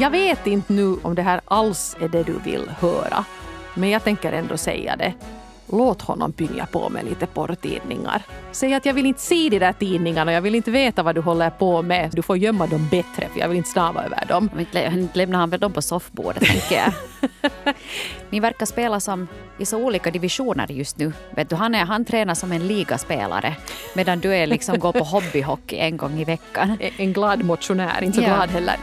Jag vet inte nu om det här alls är det du vill höra. Men jag tänker ändå säga det. Låt honom pynga på med lite porrtidningar. Säg att jag vill inte se de där tidningarna, jag vill inte veta vad du håller på med. Du får gömma dem bättre för jag vill inte snava över dem. Inte lä- inte lämnar han väl dem på soffbordet, tänker jag. Ni verkar spela som i så olika divisioner just nu. Vet du, han, är, han tränar som en ligaspelare medan du är liksom går på hobbyhockey en gång i veckan. En glad motionär, inte så Ja. glad heller.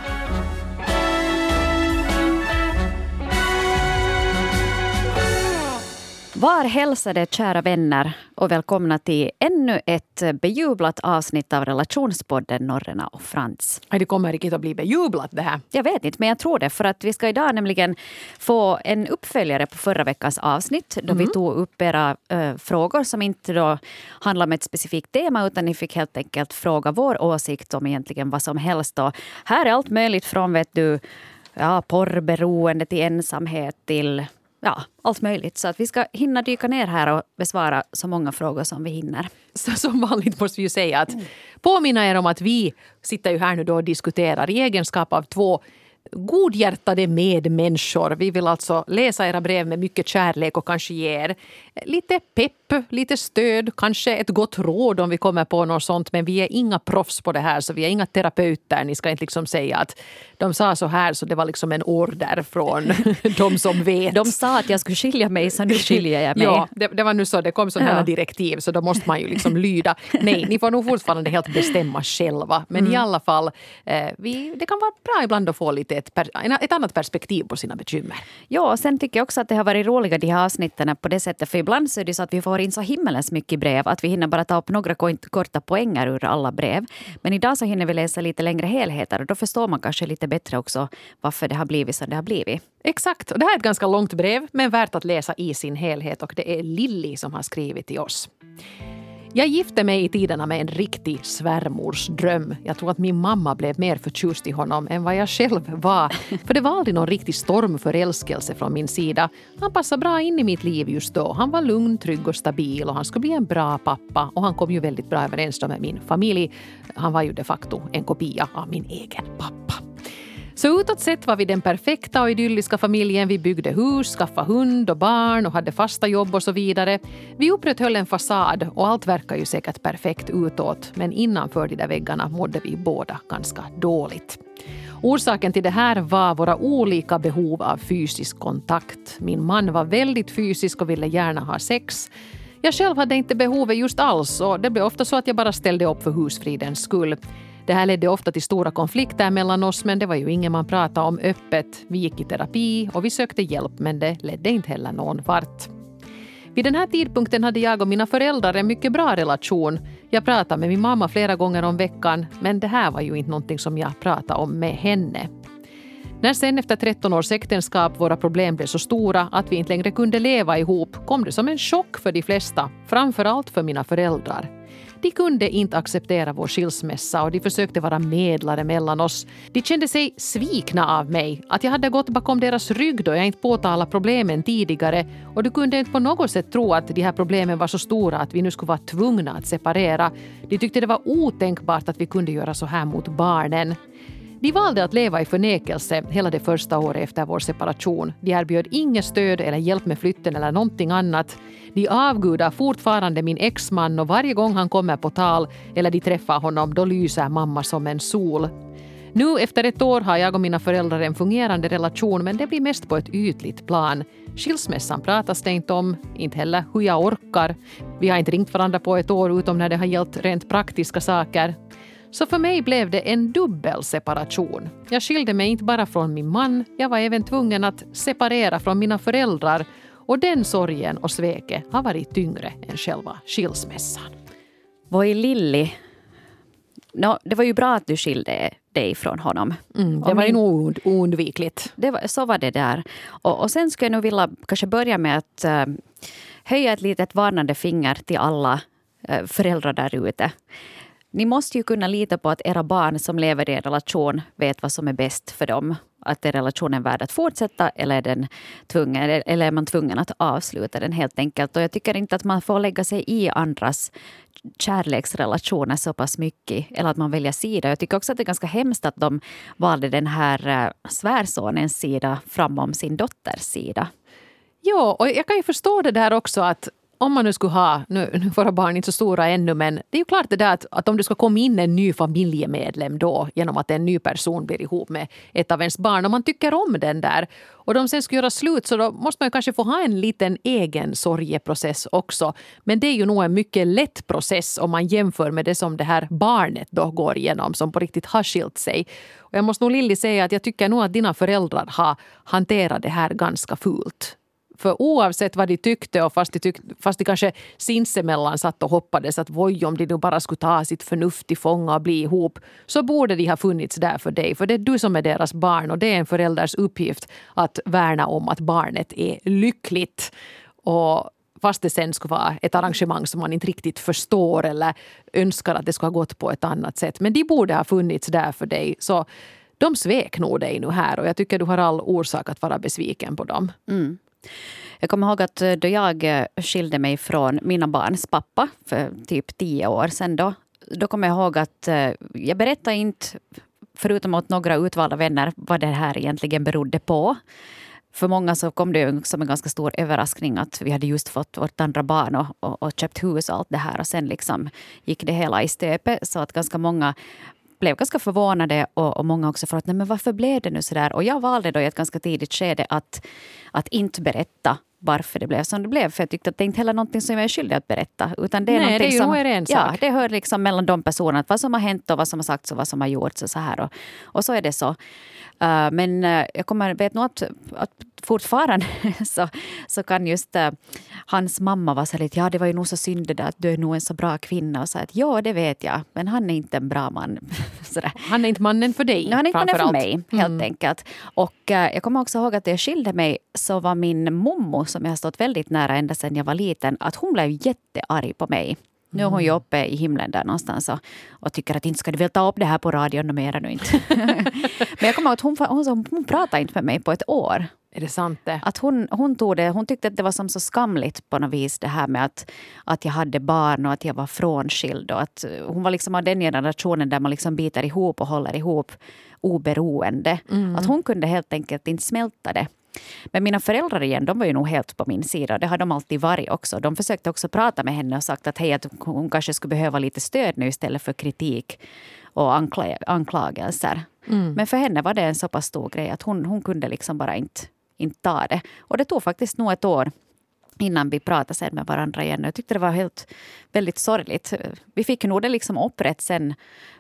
Var hälsade kära vänner och välkomna till ännu ett bejublat avsnitt av relationspodden Norrena och Frans. Det kommer riktigt att bli bejublat det här. Jag vet inte, men jag tror det. För att vi ska idag nämligen få en uppföljare på förra veckans avsnitt då vi tog upp era eh, frågor som inte då handlar om ett specifikt tema utan ni fick helt enkelt fråga vår åsikt om egentligen vad som helst. Och här är allt möjligt från vet du, ja, porrberoende till ensamhet till ja, allt möjligt. Så att vi ska hinna dyka ner här och besvara så många frågor som vi hinner. Så som vanligt måste vi ju säga att påminna er om att vi sitter ju här nu då och diskuterar i egenskap av två godhjärtade medmänniskor. Vi vill alltså läsa era brev med mycket kärlek och kanske ge er lite pepp, lite stöd, kanske ett gott råd om vi kommer på något sånt. Men vi är inga proffs på det här, så vi är inga terapeuter. Ni ska inte liksom säga att de sa så här, så det var liksom en order från de som vet. De sa att jag skulle skilja mig, så nu skiljer jag mig. Ja, det, det var nu så. Det kom sådana Ja. direktiv så då måste man ju liksom lyda. Nej, ni får nog fortfarande helt bestämma själva. Men Mm. i alla fall, eh, vi, det kan vara bra ibland att få lite ett, ett annat perspektiv på sina bekymmer. Ja, och sen tycker jag också att det har varit roliga de här avsnitten på det sättet. För ibland så är det så att vi får in så himmelens mycket brev att vi hinner bara ta upp några korta poänger ur alla brev. Men idag så hinner vi läsa lite längre helheter och då förstår man kanske lite bättre också varför det har blivit som det har blivit. Exakt. Och det här är ett ganska långt brev, men värt att läsa i sin helhet. Och det är Lilly som har skrivit till oss. Jag gifte mig i tiderna med en riktig svärmorsdröm. Jag tror att min mamma blev mer förtjust i honom än vad jag själv var. För det var aldrig någon riktig stormförälskelse från min sida. Han passade bra in i mitt liv just då. Han var lugn, trygg och stabil och han skulle bli en bra pappa. Och han kom ju väldigt bra överens med min familj. Han var ju de facto en kopia av min egen pappa. Så utåt sett var vi den perfekta och idylliska familjen. Vi byggde hus, skaffade hund och barn och hade fasta jobb och så vidare. Vi upprätthöll en fasad och allt verkar ju säkert perfekt utåt. Men innanför de där väggarna mådde vi båda ganska dåligt. Orsaken till det här var våra olika behov av fysisk kontakt. Min man var väldigt fysisk och ville gärna ha sex. Jag själv hade inte behovet just alls och det blev ofta så att jag bara ställde upp för husfridens skull. Det här ledde ofta till stora konflikter mellan oss men det var ju ingen man pratade om öppet. Vi gick i terapi och vi sökte hjälp men det ledde inte heller någon vart. Vid den här tidpunkten hade jag och mina föräldrar en mycket bra relation. Jag pratade med min mamma flera gånger om veckan men det här var ju inte någonting som jag pratade om med henne. När sen efter 13 års äktenskap våra problem blev så stora att vi inte längre kunde leva ihop kom det som en chock för de flesta, framför allt för mina föräldrar. De kunde inte acceptera vår skilsmässa och de försökte vara medlare mellan oss. De kände sig svikna av mig, att jag hade gått bakom deras rygg då jag inte påtalade problemen tidigare och de kunde inte på något sätt tro att de här problemen var så stora att vi nu skulle vara tvungna att separera. De tyckte det var otänkbart att vi kunde göra så här mot barnen. De valde att leva i förnekelse hela det första året efter vår separation. De erbjöd inget stöd eller hjälp med flytten eller någonting annat. De avgudar fortfarande min exman och varje gång han kommer på tal eller de träffar honom då lyser mamma som en sol. Nu efter ett år har jag och mina föräldrar en fungerande relation men det blir mest på ett ytligt plan. Skilsmässan pratas det inte om, inte heller hur jag orkar. Vi har inte ringt varandra på ett år utom när det har gällt rent praktiska saker. Så för mig blev det en dubbel separation. Jag skilde mig inte bara från min man, jag var även tvungen att separera från mina föräldrar och den sorgen och sveket har varit tyngre än själva skilsmässan. Voi Lilli, no, det var ju bra att du skilde dig från honom. Mm, det var ju nog oundvikligt. Det var, så var det där. Och, och sen skulle jag nog vilja kanske börja med att eh, höja ett litet varnande finger till alla eh, föräldrar där ute. Ni måste ju kunna lita på att era barn som lever i en relation vet vad som är bäst för dem. att är relationen värd att fortsätta eller är, den tvungen, eller är man tvungen att avsluta den helt enkelt. Och jag tycker inte att man får lägga sig i andras kärleksrelationer så pass mycket eller att man väljer sida. Jag tycker också att det är ganska hemskt att de valde den här eh, svärsonens sida framom sin dotters sida. Ja, och jag kan ju förstå det där också att om man nu skulle ha, nu, våra barn är inte så stora ännu, men det är ju klart det där att, att om det ska komma in en ny familjemedlem då genom att en ny person blir ihop med ett av ens barn och man tycker om den där och de sen ska göra slut så då måste man kanske få ha en liten egen sorgeprocess också. Men det är ju nog en mycket lätt process om man jämför med det som det här barnet då går igenom som på riktigt har skilt sig. Och jag måste nog Lilly säga att jag tycker nog att dina föräldrar har hanterat det här ganska fult. För oavsett vad de tyckte och fast de, tyckte, fast de kanske sinsemellan satt och hoppades att voj om de nu bara skulle ta sitt förnuft till fånga och bli ihop så borde de ha funnits där för dig. För det är du som är deras barn och det är en förälders uppgift att värna om att barnet är lyckligt. Och fast det sen skulle vara ett arrangemang som man inte riktigt förstår eller önskar att det skulle ha gått på ett annat sätt. Men de borde ha funnits där för dig. Så de svek nog dig nu här och jag tycker du har all orsak att vara besviken på dem. Mm. Jag kommer ihåg att eh, då jag eh, skilde mig från mina barns pappa för typ tio år sedan då, då kommer jag ihåg att eh, jag berättade inte, förutom åt några utvalda vänner, vad det här egentligen berodde på. För många så kom det som en ganska stor överraskning att vi hade just fått vårt andra barn och, och, och köpt hus och allt det här. Och sen liksom gick det hela i stöpet. Så att ganska många blev ganska förvånade och, och många också för att, nej men varför blev det nu så där? Och jag valde då i ett ganska tidigt skede att, att inte berätta varför det blev som det blev. För jag tyckte att det inte heller någonting som jag är skyldig att berätta. Utan det är Nej, det är ju som, en sak. Ja, det hör liksom mellan de personerna. Vad som har hänt och vad som har sagts och vad som har gjorts. Och så här. Och, och så är det så. Uh, men uh, jag kommer, vet nog att, att fortfarande så, så kan just uh, hans mamma vara så lite, ja det var ju nog så synd det där att du är nog en så bra kvinna. Och så att ja, det vet jag, men han är inte en bra man. han är inte mannen för dig. Nej, han är inte mannen för mig, helt mm. enkelt. Och jag kommer också ihåg att när jag skilde mig så var min mommo, som jag har stått väldigt nära ända sedan jag var liten, att hon blev jättearg på mig. Nu är hon ju mm. uppe i himlen där någonstans och, och tycker att inte ska du väl ta upp det här på radion mera nu inte. Men jag kommer ihåg att hon, hon, hon, hon pratade inte med mig på ett år. Är det sant det? Att hon, hon, tog det, hon tyckte att det var som så skamligt på något vis det här med att, att jag hade barn och att jag var frånskild. Och att hon var liksom av den generationen där man liksom biter ihop och håller ihop oberoende. Mm. Att hon kunde helt enkelt inte smälta det. Men mina föräldrar igen, de var ju nog helt på min sida. Det har de alltid varit också. De försökte också prata med henne och sagt att hej, att hon kanske skulle behöva lite stöd nu istället för kritik och ankla anklagelser. Mm. Men för henne var det en så pass stor grej att hon, hon kunde liksom bara inte, inte ta det. Och det tog faktiskt nog ett år innan vi pratade sen med varandra igen. Jag tyckte det var helt väldigt sorgligt. Vi fick nog det liksom upprätt sen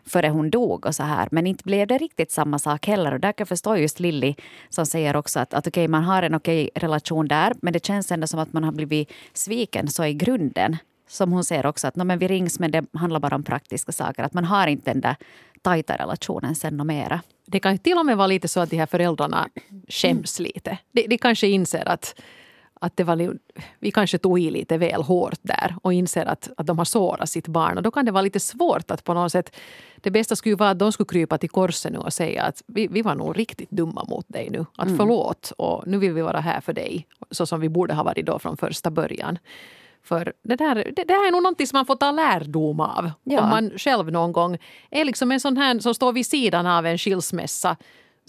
före hon dog och så här. Men inte blev det riktigt samma sak heller. Och där kan jag förstå just Lilly som säger också att, att okej, okay, man har en okej okay relation där men det känns ändå som att man har blivit sviken så i grunden. Som hon säger också att no, men vi rings men det handlar bara om praktiska saker. Att man har inte den där tajta relationen sen och mera. Det kan till och med vara lite så att de här föräldrarna skäms lite. De, de kanske inser att att det var, vi kanske tog i lite väl hårt där och inser att, att de har sårat sitt barn. Och då kan det vara lite svårt att på något sätt... Det bästa skulle vara att de skulle krypa till korset nu och säga att vi, vi var nog riktigt dumma mot dig nu. Att mm. förlåt och nu vill vi vara här för dig. Så som vi borde ha varit då från första början. För det, där, det, det här är nog någonting som man får ta lärdom av. Ja. Om man själv någon gång är liksom en sån här som står vid sidan av en skilsmässa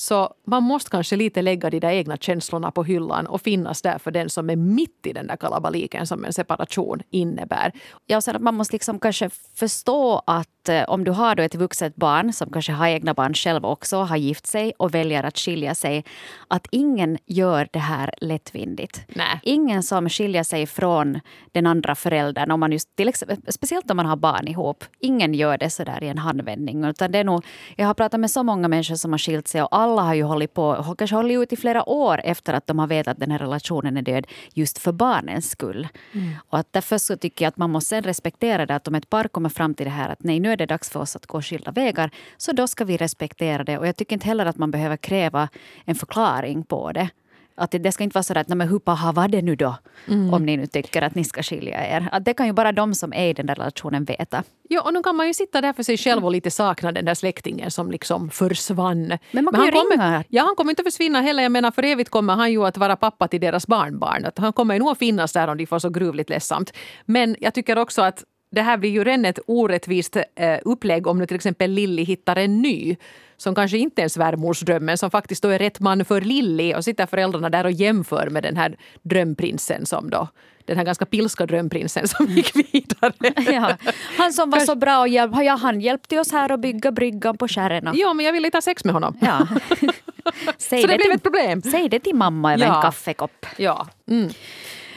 så man måste kanske lite lägga de där egna känslorna på hyllan och finnas där för den som är mitt i den där kalabaliken som en separation innebär. Ja, sen att man måste liksom kanske förstå att eh, om du har då ett vuxet barn som kanske har egna barn själv också, har gift sig och väljer att skilja sig, att ingen gör det här lättvindigt. Nej. Ingen som skiljer sig från den andra föräldern, om man just, till exempel, speciellt om man har barn ihop. Ingen gör det så där i en handvändning. Utan det är nog, jag har pratat med så många människor som har skilt sig och alla har ju hållit på, kanske hållit ut i flera år efter att de har vetat att den här relationen är död just för barnens skull. Mm. Och att därför så tycker jag att man måste respektera det att om ett par kommer fram till det här att nej nu är det dags för oss att gå skilda vägar så då ska vi respektera det och jag tycker inte heller att man behöver kräva en förklaring på det. Att det, det ska inte vara så att men hur paha var det nu då? Mm. Om ni nu tycker att ni ska skilja er. Att det kan ju bara de som är i den där relationen veta. Ja, och nu kan man ju sitta där för sig själv och lite sakna den där släktingen som liksom försvann. Men man kan Men ju ringa. Kommer, ja, han kommer inte att försvinna heller. Jag menar, för evigt kommer han ju att vara pappa till deras barnbarn. Att han kommer ju nog att finnas där om de får så gruvligt ledsamt. Men jag tycker också att det här blir ju redan ett orättvist eh, upplägg om nu till exempel Lilly hittar en ny som kanske inte är en svärmorsdröm men som faktiskt då är rätt man för Lilly och sitter föräldrarna där och jämför med den här drömprinsen som då den här ganska pilska drömprinsen som gick vidare. Ja, han som var så bra och hjälp, ja, han hjälpte oss här att bygga bryggan på Kärrena. Ja, men jag ville inte ha sex med honom. Ja. så det, det blev till, ett problem. Säg det till mamma över ja. en kaffekopp. Ja. Mm.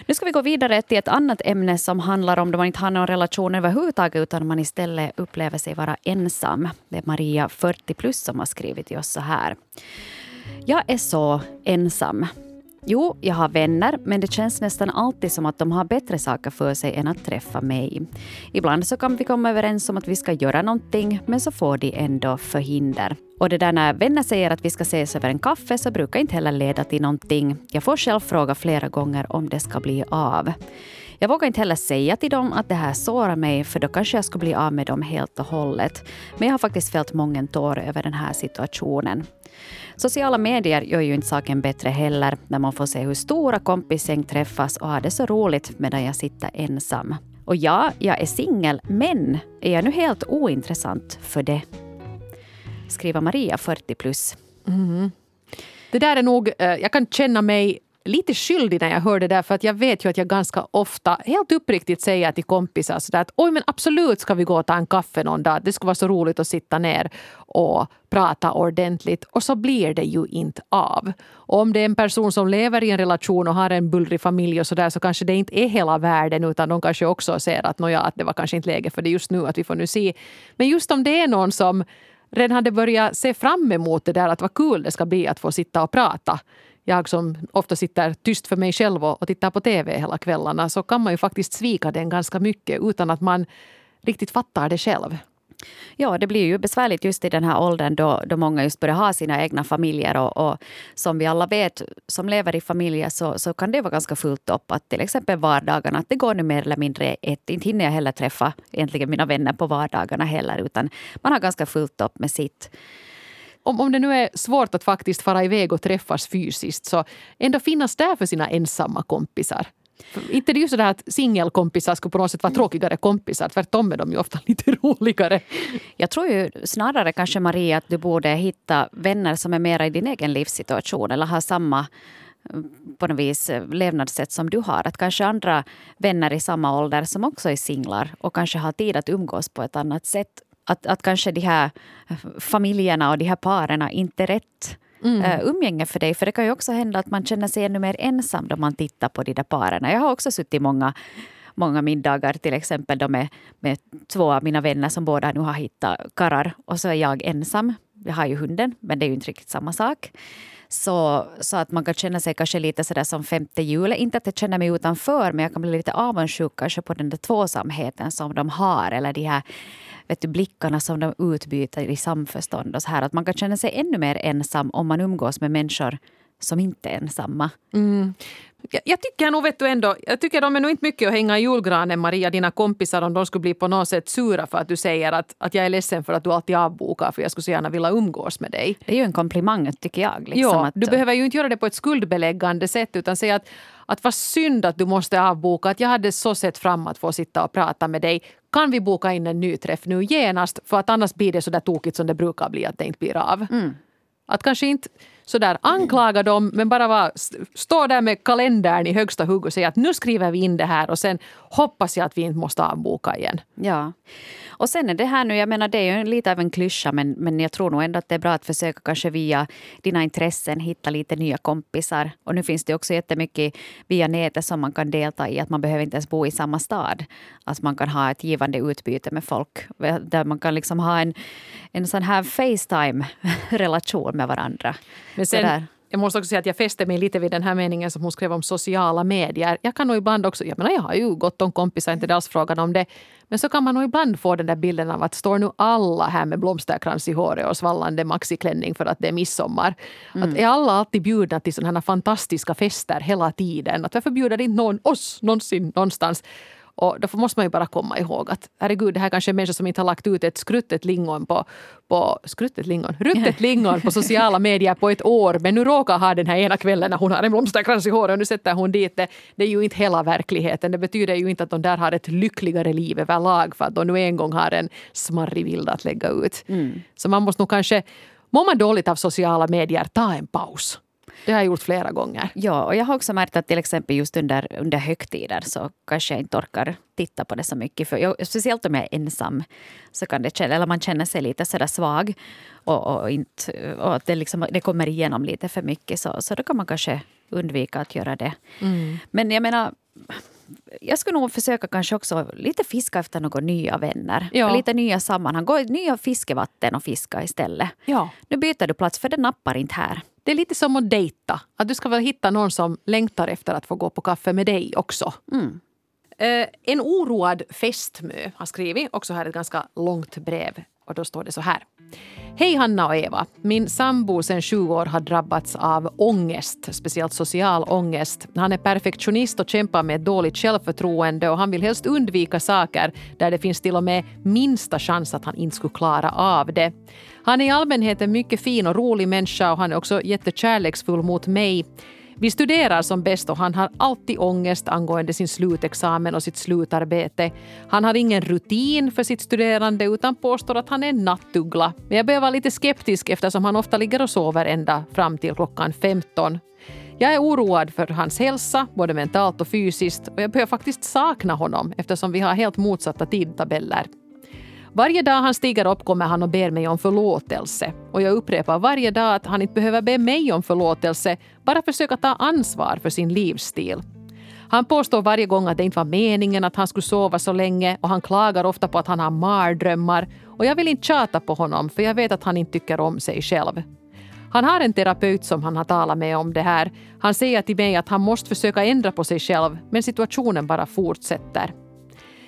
Nu ska vi gå vidare till ett annat ämne som handlar om då man inte har någon relation överhuvudtaget utan man istället upplever sig vara ensam. Det är Maria, 40 plus, som har skrivit till oss så här. Jag är så ensam. Jo, jag har vänner, men det känns nästan alltid som att de har bättre saker för sig än att träffa mig. Ibland så kan vi komma överens om att vi ska göra någonting, men så får de ändå förhinder. Och det där när vänner säger att vi ska ses över en kaffe så brukar inte heller leda till någonting. Jag får själv fråga flera gånger om det ska bli av. Jag vågar inte heller säga till dem att det här sårar mig för då kanske jag skulle bli av med dem helt och hållet. Men jag har faktiskt fällt många tår över den här situationen. Sociala medier gör ju inte saken bättre heller när man får se hur stora kompisgäng träffas och har det så roligt medan jag sitter ensam. Och ja, jag är singel, men är jag nu helt ointressant för det? Skriver Maria, 40 plus. Mm. Det där är nog, eh, jag kan känna mig lite skyldig när jag hör det där för att jag vet ju att jag ganska ofta helt uppriktigt säger till kompisar sådär att oj men absolut ska vi gå och ta en kaffe någon dag. Det skulle vara så roligt att sitta ner och prata ordentligt och så blir det ju inte av. Och om det är en person som lever i en relation och har en bullrig familj och sådär så kanske det inte är hela världen utan de kanske också ser att, nåja, att det var kanske inte läge för det just nu att vi får nu se. Men just om det är någon som redan hade börjat se fram emot det där att vad kul det ska bli att få sitta och prata jag som ofta sitter tyst för mig själv och tittar på TV hela kvällarna så kan man ju faktiskt svika den ganska mycket utan att man riktigt fattar det själv. Ja, det blir ju besvärligt just i den här åldern då, då många just börjar ha sina egna familjer. Och, och som vi alla vet, som lever i familjer, så, så kan det vara ganska fullt upp. Att till exempel vardagarna, att det går nu mer eller mindre ett. Inte hinner jag heller träffa egentligen mina vänner på vardagarna heller, utan man har ganska fullt upp med sitt om, om det nu är svårt att faktiskt fara iväg och träffas fysiskt så ändå finnas där för sina ensamma kompisar. För inte det är ju sådär att singelkompisar skulle på något sätt vara tråkigare kompisar. Tvärtom är de ju ofta lite roligare. Jag tror ju snarare kanske Maria att du borde hitta vänner som är mera i din egen livssituation eller har samma eh, på något vis eh, levnadssätt som du har. Att kanske andra vänner i samma ålder som också är singlar och kanske har tid att umgås på ett annat sätt att, att kanske de här familjerna och de här paren inte är rätt mm. uh, umgänge för dig. För det kan ju också hända att man känner sig ännu mer ensam då man tittar på de där paren. Jag har också suttit många många middagar till exempel då med, med två av mina vänner som båda nu har hittat karrar och så är jag ensam. Jag har ju hunden, men det är ju inte riktigt samma sak. Så, så att man kan känna sig kanske lite sådär som femte jul. Inte att jag känner mig utanför, men jag kan bli lite avundsjuk kanske på den där tvåsamheten som de har. Eller de här vet du, blickarna som de utbyter i samförstånd. Och så här. Att man kan känna sig ännu mer ensam om man umgås med människor som inte är ensamma. Mm. Jag, jag, tycker nog vet du ändå, jag tycker de är nog inte mycket att hänga i julgranen Maria, dina kompisar om de skulle bli på något sätt sura för att du säger att, att jag är ledsen för att du alltid avbokar för jag skulle så gärna vilja umgås med dig. Det är ju en komplimang tycker jag. Liksom, ja, att, du behöver ju inte göra det på ett skuldbeläggande sätt utan säga att att vad synd att du måste avboka. Att jag hade så sett fram att få sitta och prata med dig. Kan vi boka in en ny träff nu genast? För att annars blir det så där tokigt som det brukar bli att det inte blir av. Mm. Att kanske inte sådär anklaga dem men bara vara, stå där med kalendern i högsta hugg och säga att nu skriver vi in det här och sen hoppas jag att vi inte måste avboka igen. Ja. Och sen är det här nu, jag menar det är ju lite av en klyscha men, men jag tror nog ändå att det är bra att försöka kanske via dina intressen hitta lite nya kompisar. Och nu finns det också jättemycket via nätet som man kan delta i. Att man behöver inte ens bo i samma stad. Att man kan ha ett givande utbyte med folk. Där man kan liksom ha en, en sån här Facetime-relation med varandra. Men sen, jag måste också säga att jag fäste mig lite vid den här meningen som hon skrev om sociala medier. Jag kan nog ibland också, jag menar jag har ju gott om kompisar, inte alls frågan om det. Men så kan man nog ibland få den där bilden av att står nu alla här med blomsterkrans i håret och svallande maxiklänning för att det är midsommar. Mm. Att är alla alltid bjudna till sådana här fantastiska fester hela tiden? Att varför bjuder inte någon oss någonsin någonstans? Och då måste man ju bara komma ihåg att herregud, det här kanske är människor som inte har lagt ut ett skruttet lingon på, på skruttet lingon, ruttet lingon på sociala medier på ett år. Men nu råkar ha den här ena kvällen när hon har en blomsterkrans i håret och nu sätter hon dit det. Det är ju inte hela verkligheten. Det betyder ju inte att de där har ett lyckligare liv överlag för att de nu en gång har en smarrig bild att lägga ut. Mm. Så man måste nog kanske Mår man dåligt av sociala medier, ta en paus. Det har jag gjort flera gånger. Ja, och jag har också märkt att till exempel just under, under högtider så kanske jag inte orkar titta på det så mycket. För jag, speciellt om jag är ensam så kan det eller man känner sig lite sådär svag och, och, inte, och att det, liksom, det kommer igenom lite för mycket. Så, så då kan man kanske undvika att göra det. Mm. Men jag menar jag skulle nog försöka kanske också lite fiska efter några nya vänner. Ja. Lite nya sammanhang. Gå i nya fiskevatten och fiska istället. Ja. Nu byter du plats för det nappar inte här. Det är lite som att dejta. Att du ska väl hitta någon som längtar efter att få gå på kaffe med dig också. Mm. Uh, en oroad fästmö har skrivit, också här ett ganska långt brev. Och då står det så här. Hej Hanna och Eva. Min sambo sen 20 år har drabbats av ångest, speciellt social ångest. Han är perfektionist och kämpar med ett dåligt självförtroende och han vill helst undvika saker där det finns till och med minsta chans att han inte skulle klara av det. Han är i allmänhet en mycket fin och rolig människa och han är också jättekärleksfull mot mig. Vi studerar som bäst och han har alltid ångest angående sin slutexamen och sitt slutarbete. Han har ingen rutin för sitt studerande utan påstår att han är en nattuggla. Men jag börjar vara lite skeptisk eftersom han ofta ligger och sover ända fram till klockan 15. Jag är oroad för hans hälsa, både mentalt och fysiskt och jag börjar faktiskt sakna honom eftersom vi har helt motsatta tidtabeller. Varje dag han stiger upp kommer han och ber mig om förlåtelse. Och jag upprepar varje dag att han inte behöver be mig om förlåtelse, bara försöka ta ansvar för sin livsstil. Han påstår varje gång att det inte var meningen att han skulle sova så länge och han klagar ofta på att han har mardrömmar. Och jag vill inte tjata på honom för jag vet att han inte tycker om sig själv. Han har en terapeut som han har talat med om det här. Han säger till mig att han måste försöka ändra på sig själv men situationen bara fortsätter.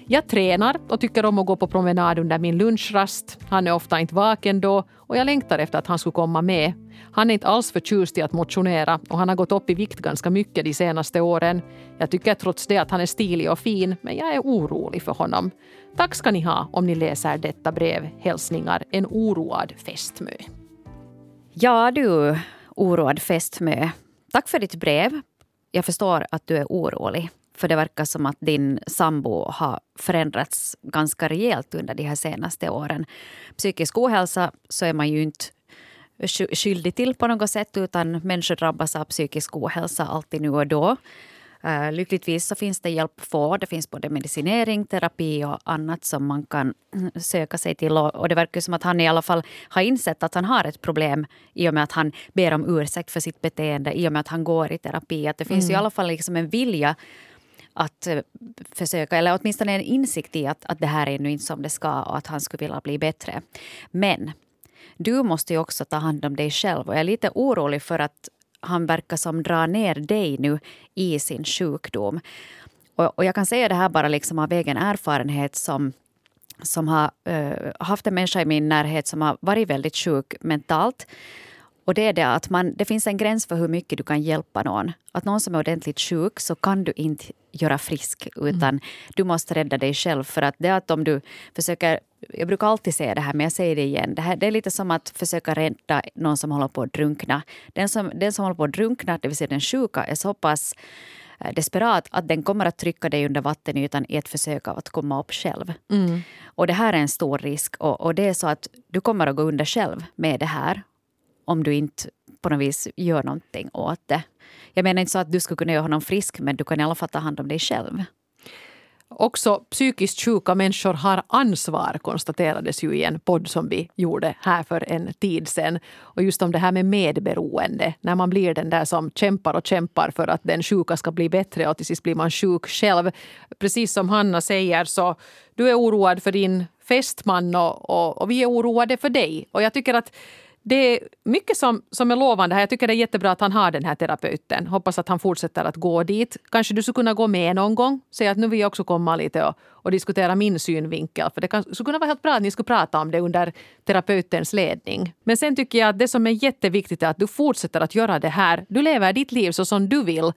Jag tränar och tycker om att gå på promenad under min lunchrast. Han är ofta inte vaken då och jag längtar efter att han skulle komma med. Han är inte alls förtjust i att motionera och han har gått upp i vikt ganska mycket de senaste åren. Jag tycker trots det att han är stilig och fin, men jag är orolig för honom. Tack ska ni ha om ni läser detta brev. Hälsningar en oroad fästmö. Ja du, oroad fästmö. Tack för ditt brev. Jag förstår att du är orolig. För det verkar som att din sambo har förändrats ganska rejält under de här senaste åren. Psykisk ohälsa så är man ju inte skyldig till på något sätt utan människor drabbas av psykisk ohälsa alltid nu och då. Uh, lyckligtvis så finns det hjälp att få. Det finns både medicinering, terapi och annat som man kan söka sig till. Och, och det verkar som att han i alla fall har insett att han har ett problem i och med att han ber om ursäkt för sitt beteende, i och med att han går i terapi. Att det finns mm. i alla fall liksom en vilja att eh, försöka, eller åtminstone en insikt i att, att det här är nu inte som det ska och att han skulle vilja bli bättre. Men du måste ju också ta hand om dig själv och jag är lite orolig för att han verkar som drar ner dig nu i sin sjukdom. Och, och jag kan säga det här bara liksom av egen erfarenhet som som har uh, haft en människa i min närhet som har varit väldigt sjuk mentalt. Och det är det att man, det finns en gräns för hur mycket du kan hjälpa någon. Att någon som är ordentligt sjuk så kan du inte göra frisk utan mm. du måste rädda dig själv. För att det att om du försöker jag brukar alltid säga det här, men jag säger det igen. Det, här, det är lite som att försöka rädda någon som håller på att drunkna. Den som, den som håller på att drunkna, det vill säga den sjuka, är så pass eh, desperat att den kommer att trycka dig under vattenytan i ett försök av att komma upp själv. Mm. Och det här är en stor risk och, och, det är så att du kommer att gå under själv med det här om du inte på något vis gör någonting åt det. Jag menar inte så att du skulle kunna göra honom frisk men du kan i alla fall ta hand om dig själv. Också psykiskt sjuka människor har ansvar konstaterades ju i en podd som vi gjorde här för en tid sedan. Och just om det här med medberoende. När man blir den där som kämpar och kämpar för att den sjuka ska bli bättre och till sist blir man sjuk själv. Precis som Hanna säger så du är oroad för din fästman och, och, och vi är oroade för dig. Och jag tycker att det är mycket som, som är lovande här. Jag tycker det är jättebra att han har den här terapeuten. Hoppas att han fortsätter att gå dit. Kanske du skulle kunna gå med någon gång. Säga att nu vill jag också komma lite och, och diskutera min synvinkel. För det kan, skulle kunna vara helt bra att ni skulle prata om det under terapeutens ledning. Men sen tycker jag att det som är jätteviktigt är att du fortsätter att göra det här. Du lever ditt liv så som du vill.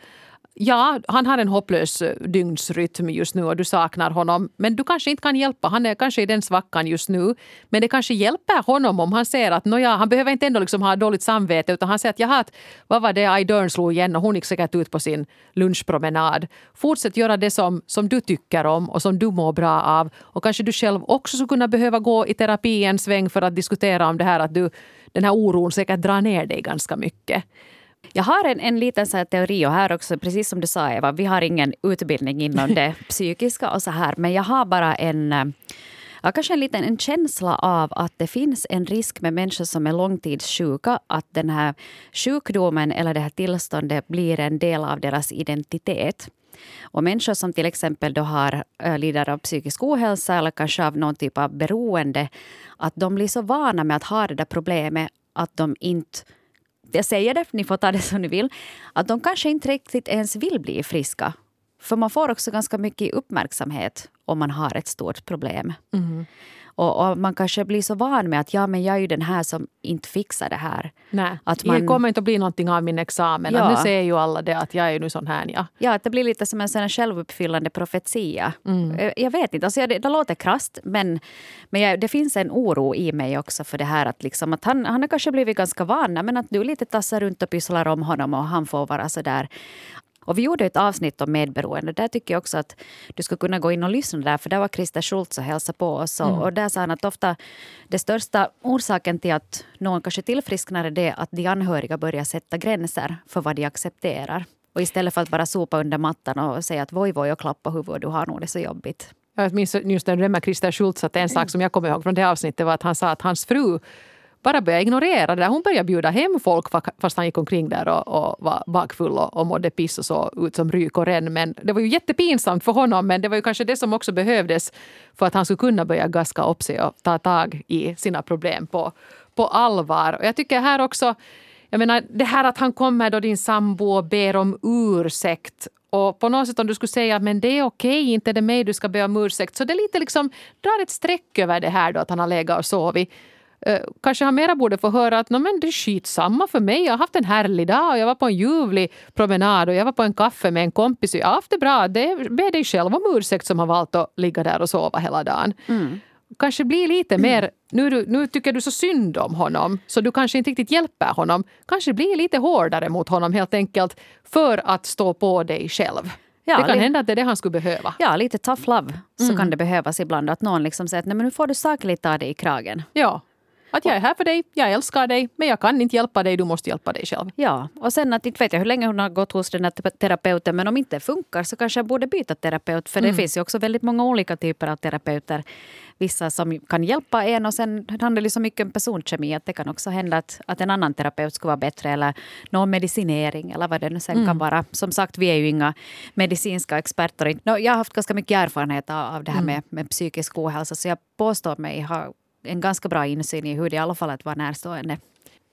Ja, han har en hopplös eh, dygnsrytm just nu och du saknar honom. Men du kanske inte kan hjälpa. Han är kanske i den svackan just nu. Men det kanske hjälper honom om han ser att nåja, han behöver inte ändå liksom ha dåligt samvete utan han säger att jaha, vad var det Idern slog igen och hon gick säkert ut på sin lunchpromenad. Fortsätt göra det som, som du tycker om och som du mår bra av. Och kanske du själv också skulle kunna behöva gå i terapi en sväng för att diskutera om det här att du, den här oron säkert drar ner dig ganska mycket. Jag har en, en liten så teori och här också, precis som du sa Eva, vi har ingen utbildning inom det psykiska och så här, men jag har bara en eh, Ja, kanske en liten en känsla av att det finns en risk med människor som är långtidssjuka att den här sjukdomen eller det här tillståndet blir en del av deras identitet. Och människor som till exempel då har, äh, lider av psykisk ohälsa eller kanske av någon typ av beroende, att de blir så vana med att ha det där problemet att de inte jag säger det, ni får ta det som ni vill, att de kanske inte riktigt ens vill bli friska. För man får också ganska mycket uppmärksamhet om man har ett stort problem. Mm. Och, och, man kanske blir så van med att ja, men jag är ju den här som inte fixar det här. Nej, att man, det kommer inte att bli någonting av min examen. Ja. Nu säger ju alla det att jag är ju nu sån här. Ja, ja att det blir lite som en sån självuppfyllande profetia. Mm. Eh, jag vet inte, alltså, det, det låter krasst men, men jag, det finns en oro i mig också för det här att, liksom, att han, han har kanske blivit ganska van men att du lite tassar runt och pysslar om honom och han får vara så där och vi gjorde ett avsnitt om medberoende. Där tycker jag också att du skulle kunna gå in och lyssna där. För där var Christer Schultz och hälsade på oss. Mm. Och där sa han att ofta det största orsaken till att någon kanske tillfrisknar är det att de anhöriga börjar sätta gränser för vad de accepterar. Och istället för att bara sopa under mattan och säga att voj voj och klappa huvudet, du har nog det så jobbigt. Jag minns just när du med Christer Schultz att en sak som jag kommer ihåg från det avsnittet var att han sa att hans fru bara började ignorera det. Hon började bjuda hem folk fast han gick omkring där och, och var bakfull och, och mådde piss och så ut som ryk och ren. Men det var ju jättepinsamt för honom men det var ju kanske det som också behövdes för att han skulle kunna börja gaska upp sig och ta tag i sina problem på, på allvar. Och jag tycker här också jag menar, det här att han kommer då din sambo och ber om ursäkt och på något sätt om du skulle säga att men det är okej, inte det mig du ska be om ursäkt. Så det är lite liksom, drar ett streck över det här då att han har legat och sovit kanske han mera borde få höra att men det är skitsamma för mig. Jag har haft en härlig dag och jag var på en ljuvlig promenad och jag var på en kaffe med en kompis. Jag har haft det bra. Det, be dig själv om ursäkt som har valt att ligga där och sova hela dagen. Mm. Kanske bli lite mer, nu, nu tycker du så synd om honom så du kanske inte riktigt hjälper honom. Kanske bli lite hårdare mot honom helt enkelt för att stå på dig själv. Ja, det kan hända att det är det han skulle behöva. Ja, lite tough love så mm. kan det behövas ibland. Att någon liksom säger att Nej, men nu får du sakligt ta dig i kragen. Ja, att jag är här för dig, jag älskar dig, men jag kan inte hjälpa dig, du måste hjälpa dig själv. Ja, och sen att inte vet jag hur länge hon har gått hos den här terapeuten, men om inte det funkar så kanske jag borde byta terapeut. För mm. det finns ju också väldigt många olika typer av terapeuter. Vissa som kan hjälpa en och sen handlar det så mycket om personkemi att det kan också hända att, att en annan terapeut skulle vara bättre eller någon medicinering eller vad det nu sen mm. kan vara. Som sagt, vi är ju inga medicinska experter. jag har haft ganska mycket erfarenhet av det här mm. med, med psykisk ohälsa så jag påstår mig ha en ganska bra insyn i hur det i alla fall att vara närstående.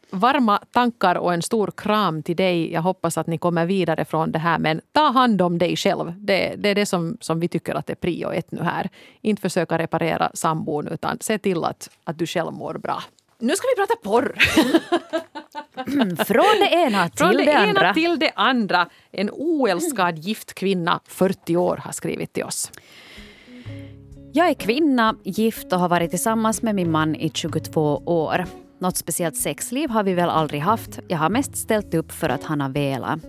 Varma tankar och en stor kram till dig. Jag hoppas att ni kommer vidare från det här. Men ta hand om dig själv. Det, det är det som, som vi tycker att är prio ett nu här. Inte försöka reparera sambon utan se till att, att du själv mår bra. Nu ska vi prata porr! Från det ena till Från det, det andra. ena till det andra. En oälskad gift kvinna, 40 år, har skrivit till oss. Jag är kvinna, gift och har varit tillsammans med min man i 22 år. Något speciellt sexliv har vi väl aldrig haft. Jag har mest ställt upp för att han har velat.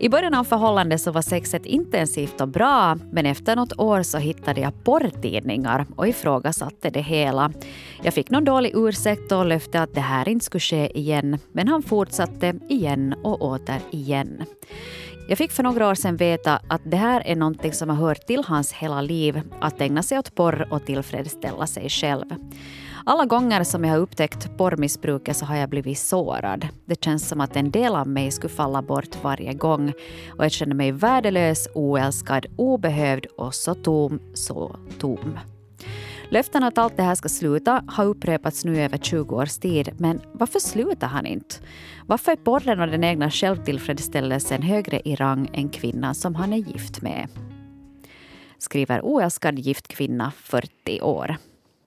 I början av förhållandet så var sexet intensivt och bra men efter något år så hittade jag porrtidningar och ifrågasatte det hela. Jag fick någon dålig ursäkt och löfte att det här inte skulle ske igen men han fortsatte igen och åter igen. Jag fick för några år sedan veta att det här är någonting som har hört till hans hela liv, att ägna sig åt porr och tillfredsställa sig själv. Alla gånger som jag har upptäckt porrmissbruket så har jag blivit sårad. Det känns som att en del av mig skulle falla bort varje gång och jag känner mig värdelös, oälskad, obehövd och så tom, så tom. Löften att allt det här ska sluta har upprepats nu över 20 års tid. Men varför slutar han inte? Varför är porren och den egna självtillfredsställelsen högre i rang än kvinnan som han är gift med? Skriver oälskad gift kvinna, 40 år.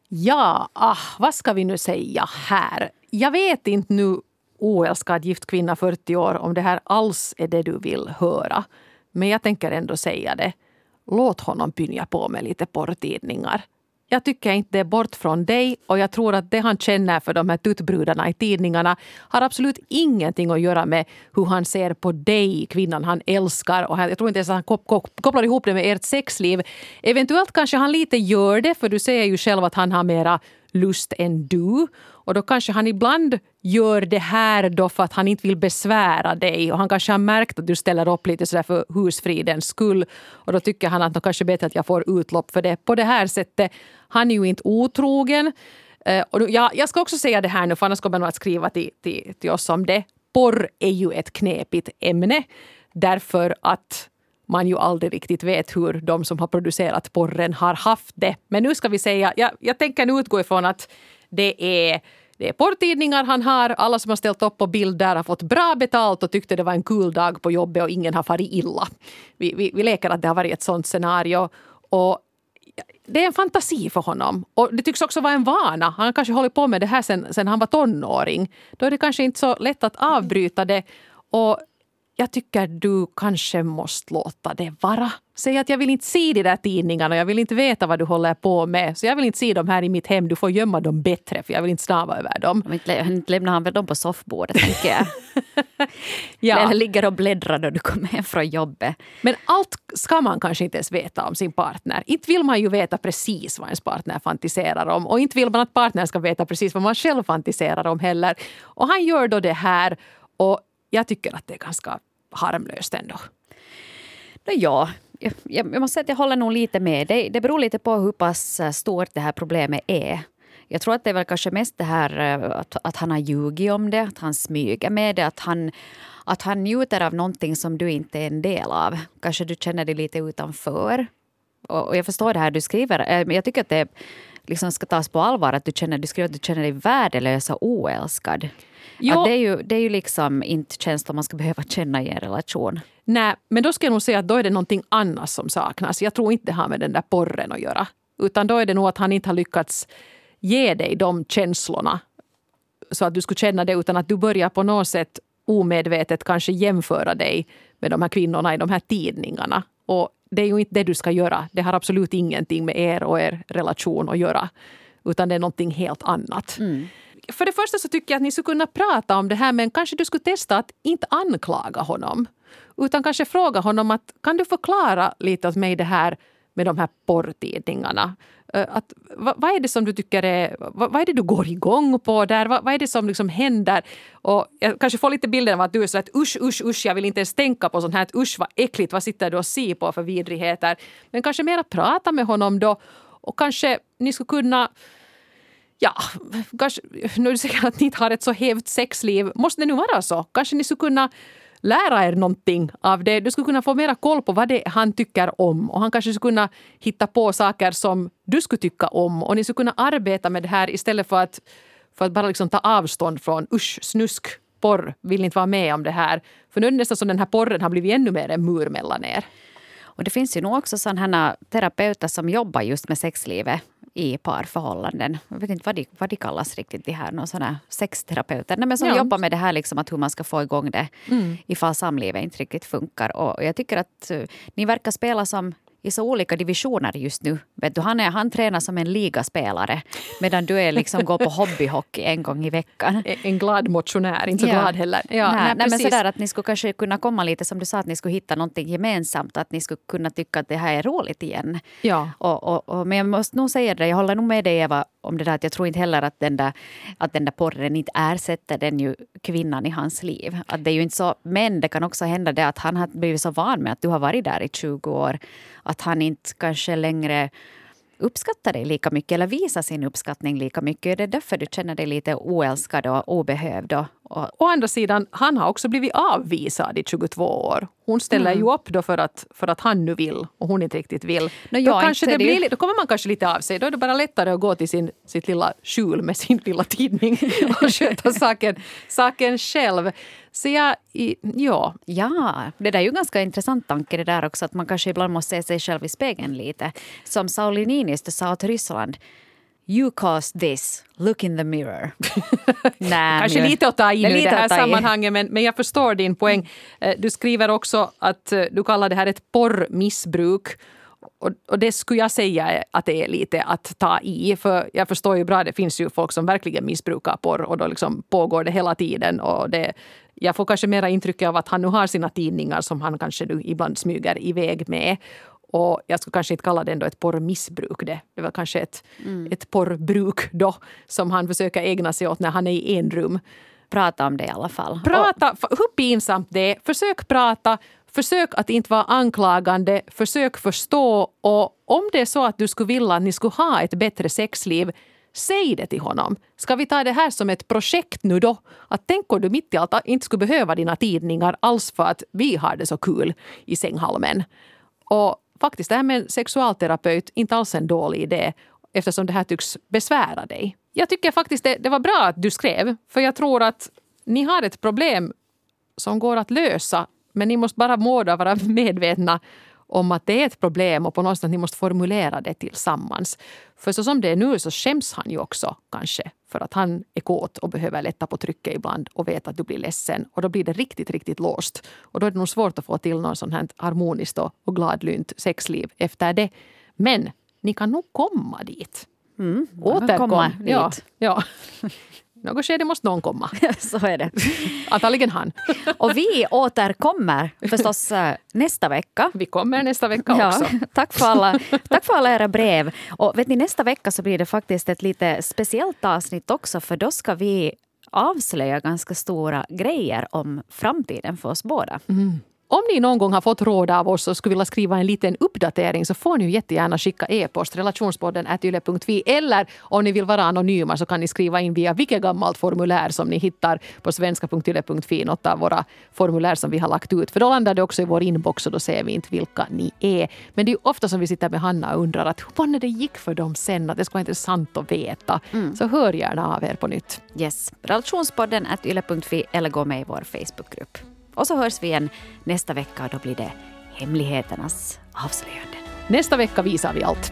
Ja, ah, vad ska vi nu säga här? Jag vet inte nu, oälskad gift kvinna 40 år, om det här alls är det du vill höra. Men jag tänker ändå säga det. Låt honom pynja på med lite porrtidningar. Jag tycker inte det är bort från dig och jag tror att det han känner för de här tuttbrudarna i tidningarna har absolut ingenting att göra med hur han ser på dig, kvinnan han älskar. Och jag tror inte ens att han kopplar ihop det med ert sexliv. Eventuellt kanske han lite gör det, för du säger ju själv att han har mera lust än du. Och då kanske han ibland gör det här då för att han inte vill besvära dig. Och han kanske har märkt att du ställer upp lite sådär för husfridens skull. Och då tycker han att det kanske är bättre att jag får utlopp för det på det här sättet. Han är ju inte otrogen. Eh, och då, jag, jag ska också säga det här nu, för annars kommer man att skriva till, till, till oss om det. Porr är ju ett knepigt ämne. Därför att man ju aldrig riktigt vet hur de som har producerat porren har haft det. Men nu ska vi säga, jag, jag tänker nu utgå ifrån att det är det är porrtidningar han har. Alla som har ställt upp på bild där har fått bra betalt och tyckte det var en kul dag på jobbet och ingen har farit illa. Vi, vi, vi leker att det har varit ett sånt scenario. Och det är en fantasi för honom. Och det tycks också vara en vana. Han har kanske hållit på med det här sen, sen han var tonåring. Då är det kanske inte så lätt att avbryta det. Och jag tycker du kanske måste låta det vara. Säg att jag vill inte se de där tidningarna och jag vill inte veta vad du håller på med. Så jag vill inte se dem här i mitt hem. Du får gömma dem bättre för jag vill inte snava över dem. Inte lämnar han väl dem på soffbordet tänker jag. ja. Eller ligger och bläddrar när du kommer hem från jobbet. Men allt ska man kanske inte ens veta om sin partner. Inte vill man ju veta precis vad ens partner fantiserar om. Och inte vill man att partnern ska veta precis vad man själv fantiserar om heller. Och han gör då det här. Och jag tycker att det är ganska harmlöst ändå. Ja, jag, jag måste säga att jag håller nog lite med. Det, det beror lite på hur pass eh, stort det här problemet är. Jag tror att det är väl kanske mest det här eh, att, att han har ljugit om det, att han smyger med det, att han, att han njuter av någonting som du inte är en del av. Kanske du känner dig lite utanför. Och, och jag förstår det här du skriver, eh, men jag tycker att det liksom ska tas på allvar att du, känner, du skriver att du känner dig värdelös och oälskad. Ja. det, är ju, det är ju liksom inte känslor man ska behöva känna i en relation. Nej, men då ska jag nog säga att då är det någonting annat som saknas. Jag tror inte det har med den där porren att göra. Utan då är det nog att han inte har lyckats ge dig de känslorna så att du skulle känna det utan att du börjar på något sätt omedvetet kanske jämföra dig med de här kvinnorna i de här tidningarna. Och det är ju inte det du ska göra. Det har absolut ingenting med er och er relation att göra. Utan det är någonting helt annat. Mm för det första så tycker jag att ni skulle kunna prata om det här men kanske du skulle testa att inte anklaga honom. Utan kanske fråga honom att kan du förklara lite åt mig det här med de här porrtidningarna. Eh, att, vad, vad, är det som du tycker är... Vad, vad är det du går igång på där? Vad, vad, är det som liksom händer? Och jag kanske får lite bilden av att du är så att usch, usch, usch, jag vill inte ens tänka på sånt här. Usch, vad äckligt, vad sitter du och ser på för vidrigheter? Men kanske mera prata med honom då och kanske ni skulle kunna ja, kanske, nu är det säkert att ni inte har ett så hävt sexliv. Måste det nu vara så? Kanske ni skulle kunna lära er någonting av det. Du skulle kunna få mera koll på vad det är han tycker om. Och han kanske skulle kunna hitta på saker som du skulle tycka om. Och ni skulle kunna arbeta med det här istället för att, för att bara liksom ta avstånd från usch, snusk, porr. Vill inte vara med om det här. För nu är det nästan som den här porren har blivit ännu mer en mur mellan er. Och det finns ju nog också sådana terapeuter som jobbar just med sexlivet i parförhållanden. Jag vet inte vad de, vad de kallas riktigt, de här någon såna sexterapeuter. Nej, men som ja. jobbar med det här, liksom, att hur man ska få igång det mm. ifall samlivet inte riktigt funkar. Och jag tycker att uh, ni verkar spela som i så olika divisioner just nu. Vet du, han, är, han tränar som en ligaspelare medan du är liksom går på hobbyhockey en gång i veckan. En glad motionär, inte så ja. glad heller. Ja, nej, nej, nej men sådär att ni skulle kanske kunna komma lite som du sa, att ni skulle hitta någonting gemensamt. Att ni skulle kunna tycka att det här är roligt igen. Ja. Och, och, och, men jag måste nog säga det, jag håller nog med dig Eva om det där att jag tror inte heller att den där, att den där porren inte ersätter den ju kvinnan i hans liv. Att det är ju inte så, men det kan också hända det att han har blivit så van med att du har varit där i 20 år att han inte kanske längre uppskattar dig lika mycket eller visar sin uppskattning lika mycket. Är Det därför du känner dig lite oälskad och obehövd och, Å andra sidan, han har också blivit avvisad i 22 år. Hon ställer mm. ju upp då för att, för att han nu vill och hon inte riktigt vill. No, då, kanske det blir, då kommer man kanske lite av sig. Då är det bara lättare att gå till sin, sitt lilla skjul med sin lilla tidning och sköta saken, saken själv. Så jag, ja. Ja, det där är ju en ganska intressant tanke det där också att man kanske ibland måste se sig själv i spegeln lite. Som Sauli Niinistö sa till Ryssland You caused this, look in the mirror. Nä, Kanske nu. lite att ta i det här sammanhanget men, men jag förstår din poäng. Eh, du skriver också att eh, du kallar det här ett porrmissbruk. Och, och det skulle jag säga att det är lite att ta i. För jag förstår ju bra, det finns ju folk som verkligen missbrukar porr och då liksom pågår det hela tiden. Och det, jag får kanske mera intryck av att han nu har sina tidningar som han kanske nu ibland smyger iväg med. Och jag skulle kanske inte kalla det ändå ett porrmissbruk. Det, det var kanske ett, mm. ett porrbruk då som han försöker ägna sig åt när han är i enrum. Prata om det i alla fall. Prata, hur pinsamt det är. Försök prata, försök att inte vara anklagande, försök förstå. Och om det är så att du skulle vilja att ni skulle ha ett bättre sexliv Säg det till honom. Ska vi ta det här som ett projekt nu då? Att tänk om du mitt i allt inte skulle behöva dina tidningar alls för att vi har det så kul i sänghalmen. Och faktiskt det här med en sexualterapeut inte alls en dålig idé eftersom det här tycks besvära dig. Jag tycker faktiskt det, det var bra att du skrev för jag tror att ni har ett problem som går att lösa men ni måste bara måda vara medvetna om att det är ett problem och på något sätt att ni måste formulera det tillsammans. För så som det är nu så skäms han ju också kanske för att han är kåt och behöver lätta på trycket ibland och vet att du blir ledsen. Och då blir det riktigt, riktigt låst. Och då är det nog svårt att få till något sånt här harmoniskt och gladlynt sexliv efter det. Men ni kan nog komma dit. Mm, Återkom. Dit. Ja, ja. Något skede måste någon komma. Så är det. Antagligen han. Och vi återkommer förstås eh, nästa vecka. Vi kommer nästa vecka också. Ja, tack, för alla, tack för alla era brev. Och vet ni, nästa vecka så blir det faktiskt ett lite speciellt avsnitt också för då ska vi avslöja ganska stora grejer om framtiden för oss båda. Mm. Om ni någon gång har fått råd av oss och skulle vilja skriva en liten uppdatering så får ni jättegärna skicka e-post relationspodden yle.fi eller om ni vill vara anonyma så kan ni skriva in via vilket gammalt formulär som ni hittar på svenska.yle.fi, något av våra formulär som vi har lagt ut. För då landar det också i vår inbox och då ser vi inte vilka ni är. Men det är ofta som vi sitter med Hanna och undrar att hur det gick för dem sen, att det skulle vara intressant att veta. Mm. Så hör gärna av er på nytt. Yes, relationspodden yle.fi eller gå med i vår Facebookgrupp. Och så hörs vi igen nästa vecka och då blir det hemligheternas avslöjanden. Nästa vecka visar vi allt.